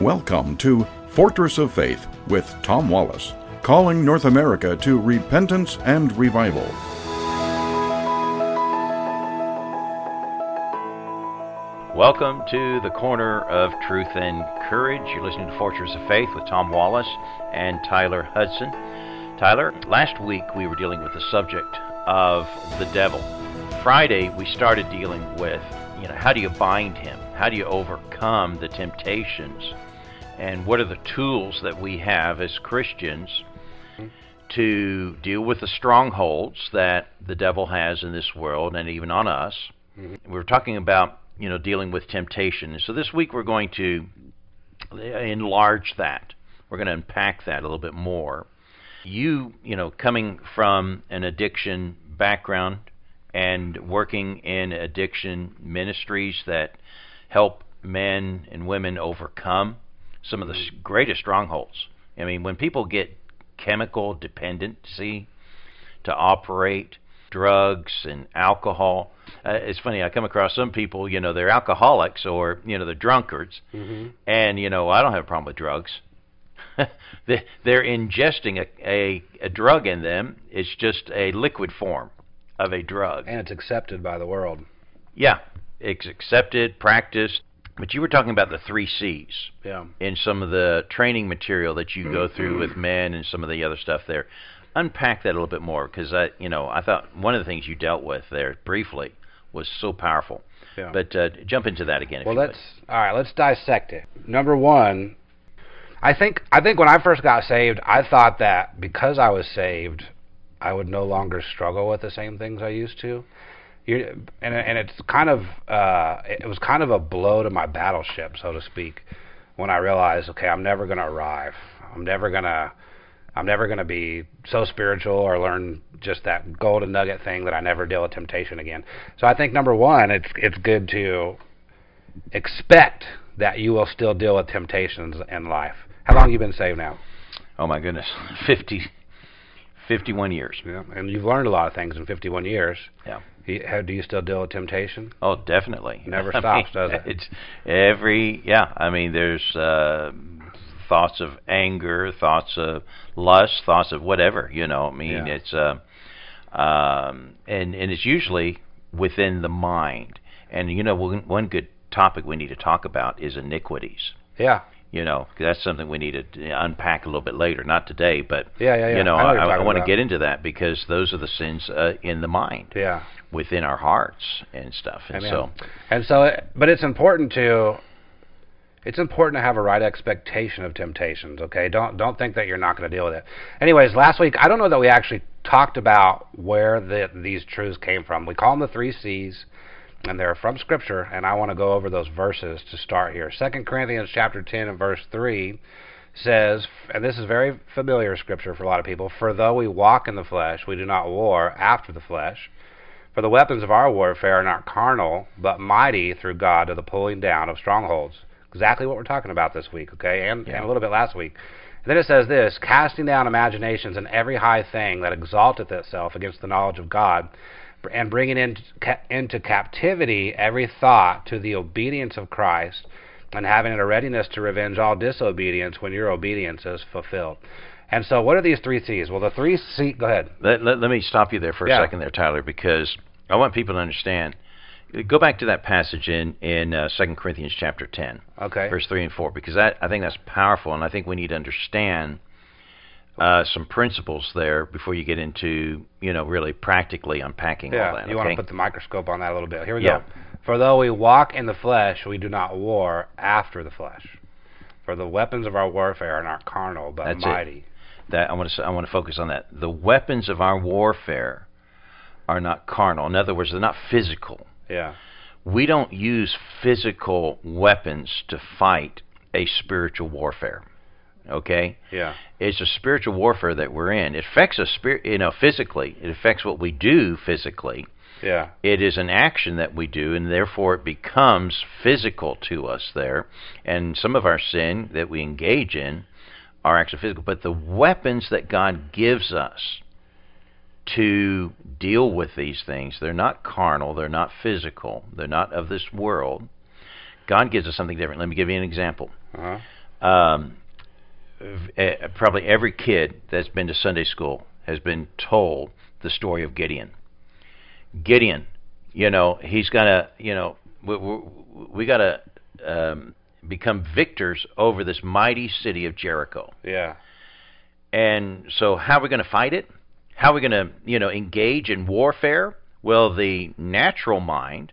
Welcome to Fortress of Faith with Tom Wallace, calling North America to repentance and revival. Welcome to the corner of truth and courage. You're listening to Fortress of Faith with Tom Wallace and Tyler Hudson. Tyler, last week we were dealing with the subject of the devil. Friday we started dealing with, you know, how do you bind him? How do you overcome the temptations? And what are the tools that we have as Christians to deal with the strongholds that the devil has in this world and even on us? Mm-hmm. We're talking about you know, dealing with temptation. So this week we're going to enlarge that. We're going to unpack that a little bit more. You, you know, coming from an addiction background and working in addiction ministries that help men and women overcome some of the greatest strongholds. I mean, when people get chemical dependency to opiate drugs and alcohol. Uh, it's funny. I come across some people. You know, they're alcoholics or you know they're drunkards, mm-hmm. and you know I don't have a problem with drugs. they're ingesting a, a a drug in them. It's just a liquid form of a drug, and it's accepted by the world. Yeah, it's accepted, practiced. But you were talking about the three C's yeah. in some of the training material that you go through with men and some of the other stuff there unpack that a little bit more because I, you know, I thought one of the things you dealt with there briefly was so powerful. Yeah. But uh, jump into that again. well, let's all right. Let's dissect it. Number one, I think I think when I first got saved, I thought that because I was saved, I would no longer struggle with the same things I used to. You, and and it's kind of uh, it was kind of a blow to my battleship, so to speak, when I realized, okay, I'm never going to arrive. I'm never going to I'm never going to be so spiritual or learn just that golden nugget thing that I never deal with temptation again. So I think number one, it's it's good to expect that you will still deal with temptations in life. How long have you been saved now? Oh my goodness, 50, 51 years. Yeah, and you've learned a lot of things in 51 years. Yeah. Do you still deal with temptation? Oh, definitely. Never stops, mean, does it? It's every yeah. I mean, there's uh, thoughts of anger, thoughts of lust, thoughts of whatever. You know, I mean, yeah. it's uh, um, and and it's usually within the mind. And you know, one, one good topic we need to talk about is iniquities. Yeah. You know, that's something we need to unpack a little bit later, not today, but yeah, yeah, yeah. you know, I, I, I want to get into that because those are the sins uh, in the mind, yeah, within our hearts and stuff, and Amen. so, and so, it, but it's important to it's important to have a right expectation of temptations. Okay, don't don't think that you're not going to deal with it. Anyways, last week I don't know that we actually talked about where the, these truths came from. We call them the three C's, and they're from Scripture. And I want to go over those verses to start here. Second Corinthians chapter ten and verse three says, and this is very familiar Scripture for a lot of people. For though we walk in the flesh, we do not war after the flesh. For the weapons of our warfare are not carnal, but mighty through God to the pulling down of strongholds exactly what we're talking about this week, okay, and, yeah. and a little bit last week. And then it says this casting down imaginations and every high thing that exalteth itself against the knowledge of God, and bringing into, into captivity every thought to the obedience of Christ, and having a readiness to revenge all disobedience when your obedience is fulfilled. And so, what are these three C's? Well, the three C. Go ahead. Let, let, let me stop you there for a yeah. second, there, Tyler, because I want people to understand go back to that passage in in uh, Second Corinthians chapter ten, okay, verse three and four, because that I think that's powerful, and I think we need to understand uh, some principles there before you get into you know really practically unpacking yeah, all that. you okay? want to put the microscope on that a little bit. Here we yeah. go. For though we walk in the flesh, we do not war after the flesh. For the weapons of our warfare are not carnal, but that's mighty. It. That I want to I want to focus on that. The weapons of our warfare are not carnal. In other words, they're not physical. Yeah. We don't use physical weapons to fight a spiritual warfare. Okay? Yeah. It's a spiritual warfare that we're in. It affects us spirit, you know, physically. It affects what we do physically. Yeah. It is an action that we do, and therefore it becomes physical to us there. And some of our sin that we engage in are actually physical. But the weapons that God gives us to deal with these things. They're not carnal, they're not physical, they're not of this world. God gives us something different. Let me give you an example. Uh-huh. Um, probably every kid that's been to Sunday school has been told the story of Gideon. Gideon, you know, he's gonna, you know, we, we, we got to um, become victors over this mighty city of Jericho. Yeah. And so, how are we going to fight it? How are we going to, you know, engage in warfare? Well, the natural mind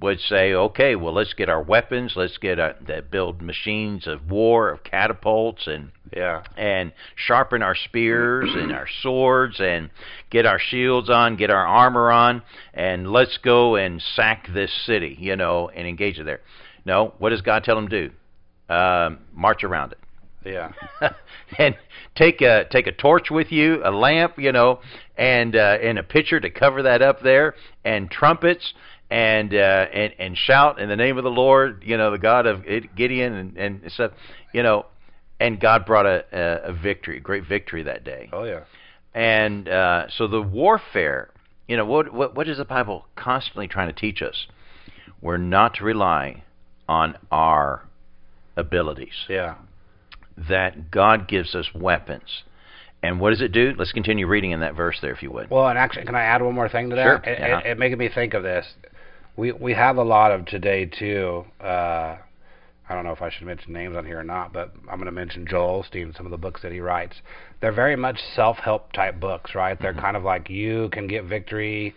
would say, okay, well, let's get our weapons, let's get our, that build machines of war, of catapults, and Yeah. and sharpen our spears and our swords and get our shields on, get our armor on, and let's go and sack this city, you know, and engage it there. No, what does God tell them to do? Um, march around it. Yeah. and take a take a torch with you, a lamp, you know, and uh, and a pitcher to cover that up there, and trumpets, and uh, and and shout in the name of the Lord, you know, the God of Gideon and and stuff, you know, and God brought a a, a victory, a great victory that day. Oh yeah. And uh, so the warfare, you know, what, what what is the Bible constantly trying to teach us? We're not to rely on our abilities Yeah. that God gives us weapons. And what does it do? Let's continue reading in that verse there, if you would. Well, and actually, can I add one more thing to that? Sure, It, yeah. it, it making me think of this. We we have a lot of today too. Uh, I don't know if I should mention names on here or not, but I'm going to mention Joel Osteen, some of the books that he writes. They're very much self-help type books, right? They're kind of like you can get victory,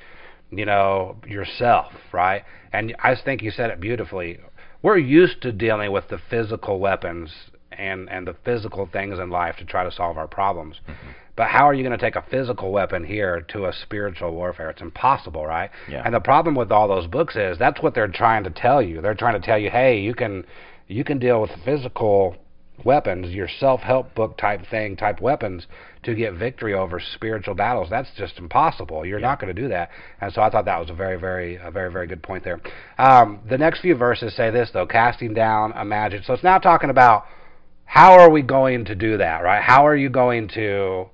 you know, yourself, right? And I just think you said it beautifully. We're used to dealing with the physical weapons and and the physical things in life to try to solve our problems. But how are you going to take a physical weapon here to a spiritual warfare? It's impossible, right? Yeah. And the problem with all those books is that's what they're trying to tell you. They're trying to tell you, hey, you can you can deal with physical weapons, your self-help book type thing, type weapons to get victory over spiritual battles. That's just impossible. You're not going to do that. And so I thought that was a very, very, a very, very good point there. Um, the next few verses say this though: casting down, imagine. So it's now talking about how are we going to do that, right? How are you going to?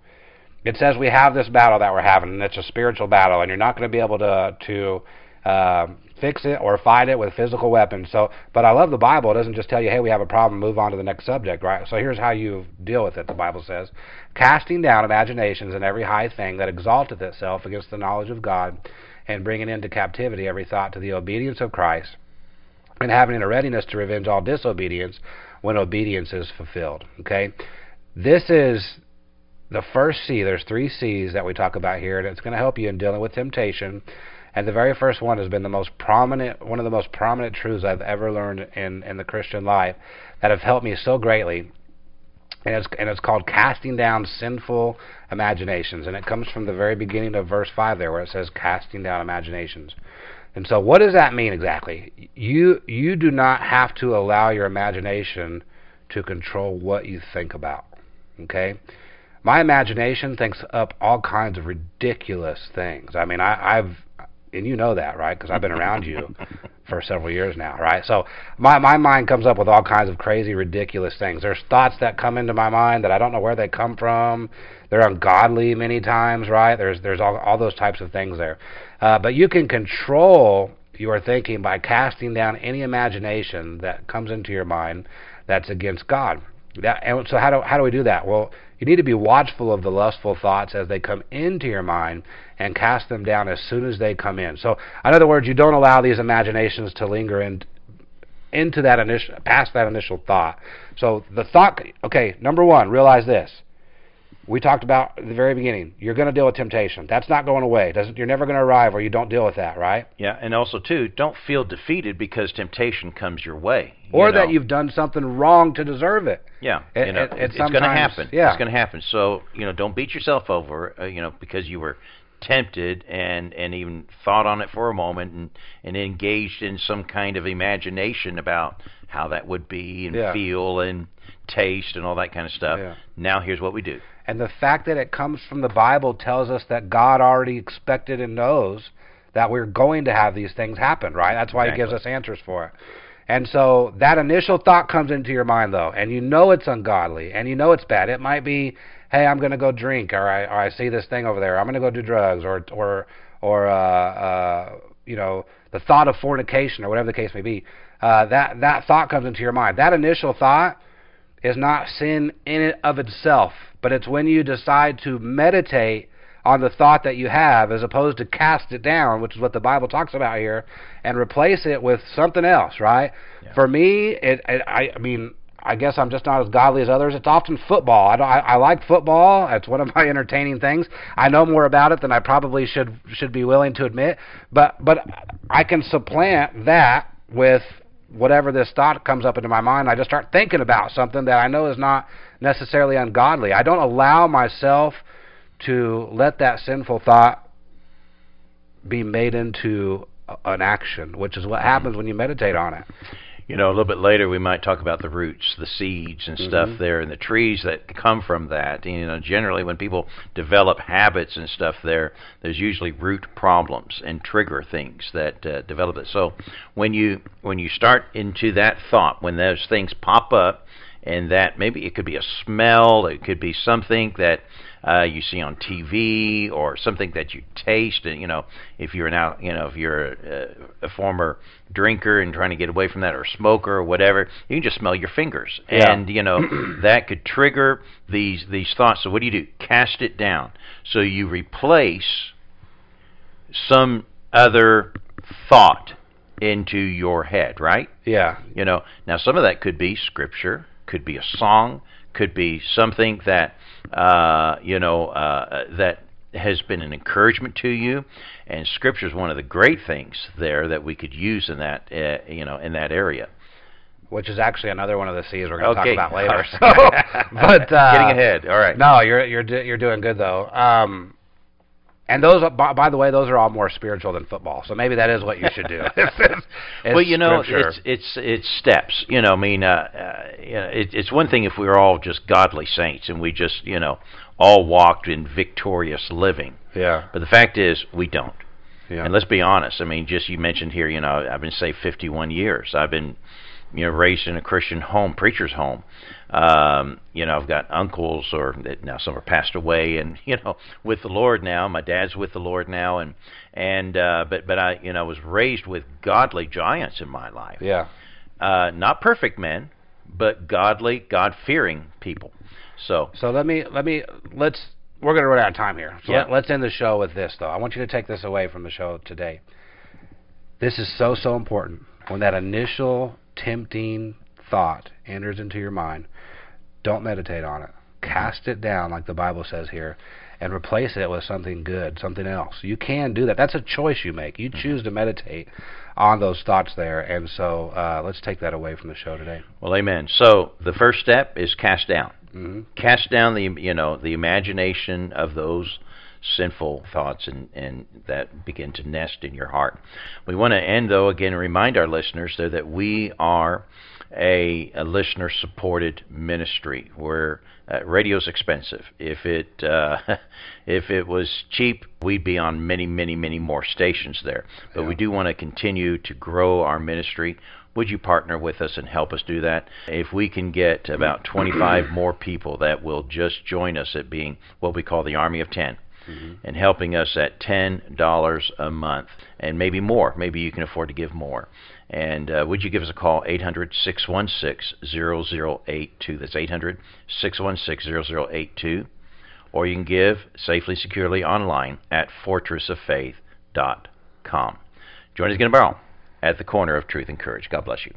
It says we have this battle that we're having, and it's a spiritual battle, and you're not going to be able to to uh, fix it or fight it with physical weapons. So, but I love the Bible. It doesn't just tell you, "Hey, we have a problem, move on to the next subject," right? So here's how you deal with it. The Bible says, "Casting down imaginations and every high thing that exalteth itself against the knowledge of God, and bringing into captivity every thought to the obedience of Christ." and having a readiness to revenge all disobedience when obedience is fulfilled. Okay? This is the first C. There's three C's that we talk about here, and it's going to help you in dealing with temptation. And the very first one has been the most prominent, one of the most prominent truths I've ever learned in, in the Christian life that have helped me so greatly. And it's, and it's called casting down sinful imaginations. And it comes from the very beginning of verse 5 there, where it says casting down imaginations. And so, what does that mean exactly? You you do not have to allow your imagination to control what you think about. Okay, my imagination thinks up all kinds of ridiculous things. I mean, I, I've and you know that, right? Because I've been around you for several years now, right? So my my mind comes up with all kinds of crazy, ridiculous things. There's thoughts that come into my mind that I don't know where they come from. They're ungodly many times, right? There's there's all all those types of things there. Uh, but you can control your thinking by casting down any imagination that comes into your mind that's against God. That, and so how do how do we do that? Well, you need to be watchful of the lustful thoughts as they come into your mind and cast them down as soon as they come in. So, in other words, you don't allow these imaginations to linger in, into that initial past that initial thought. So the thought okay, number 1, realize this. We talked about at the very beginning. You're going to deal with temptation. That's not going away. Doesn't you're never going to arrive where you don't deal with that, right? Yeah, and also too, don't feel defeated because temptation comes your way. Or you know? that you've done something wrong to deserve it. Yeah, It- you know, it- it it's going to happen. yeah. It's going to happen. So you know, don't beat yourself over. Uh, you know, because you were tempted and and even thought on it for a moment and and engaged in some kind of imagination about how that would be and Yeah. feel and taste and all that kind of stuff. Yeah. Now here's what we do. And the fact that it comes from the Bible tells us that God already expected and knows that we're going to have these things happen, right? That's why He gives us answers for it. And so that initial thought comes into your mind, though, and you know it's ungodly, and you know it's bad. It might be, hey, I'm going to go drink, or I, or I see this thing over there, I'm going to go do drugs, or or or uh, uh, you know, the thought of fornication, or whatever the case may be. Uh, that that thought comes into your mind. That initial thought is not sin in it of itself, but it's when you decide to meditate on the thought that you have as opposed to cast it down, which is what the Bible talks about here, and replace it with something else, right? Yeah. For me, it, it I, I mean, I guess I'm just not as godly as others. It's often football. I, don't, I, I like football. It's one of my entertaining things. I know more about it than I probably should should be willing to admit. But but I can supplant that with whatever this thought comes up into my mind. I just start thinking about something that I know is not necessarily ungodly. I don't allow myself to let that sinful thought be made into an action, which is what happens when you meditate on it. You know, a little bit later we might talk about the roots, the seeds and stuff Mhm. there, and the trees that come from that. You know, generally when people develop habits and stuff there, there's usually root problems and trigger things that uh, develop it. So when you when you start into that thought, when those things pop up, and that maybe it could be a smell, it could be something that uh, you see on TV or something that you taste. And you know, if you're now, you know, if you're a, a former drinker and trying to get away from that, or smoker or whatever, you can just smell your fingers, Yeah. and you know that could trigger these these thoughts. So what do you do? Cast it down. So you replace some other thought into your head, right? Yeah. You know, now some of that could be scripture, could be a song, could be something that uh, you know uh, that has been an encouragement to you. And scripture is one of the great things there that we could use in that uh, you know in that area. Which is actually another one of the C's we're going to Okay. talk about later. So, but uh, Getting ahead. All right. No, you're you're do- you're doing good though. Um, and those, by, by the way, those are all more spiritual than football. So maybe that is what you should do. It's- it's- well, you know, scripture. it's it's it's steps. You know, I mean, uh, uh, you know, it, it's one thing if we were all just godly saints and we just, you know, all walked in victorious living. yeah, But the fact is, we don't. yeah, And let's be honest. I mean, just you mentioned here, you know, I've been saved 51 years. I've been, you know, raised in a Christian home, preacher's home. Um, you know, I've got uncles, or that now some are passed away, and you know, with the Lord now. My dad's with the Lord now, and and uh, but but I, you know, was raised with godly giants in my life. yeah. Uh, not perfect men, but godly, God fearing people. So So let me let me let's we're going to run out of time here. So Yeah. let, let's end the show with this though. I want you to take this away from the show today. This is so so important. When that initial tempting thought enters into your mind, don't meditate on it. Cast it down like the Bible says here and replace it with something good, something else. You can do that. That's a choice you make. You choose to meditate on those thoughts there. And so uh, let's take that away from the show today. well, amen. So the first step is cast down. hmm cast down the you know the imagination of those sinful thoughts and and that begin to nest in your heart. We want to end though again and remind our listeners though that we are a, a listener supported ministry where uh, radio's expensive. If it uh, if it was cheap, we'd be on many many many more stations there. But we do want to continue to grow our ministry would you partner with us and help us do that? If we can get about 25 more people that will just join us at being what we call the Army of 10 and helping us at $10 a month and maybe more. Maybe you can afford to give more. And uh, would you give us a call, 800 616 0082? That's 800 616 0082. Or you can give safely, securely online at fortressoffaith.com. Join us again tomorrow at the corner of truth and courage. God bless you.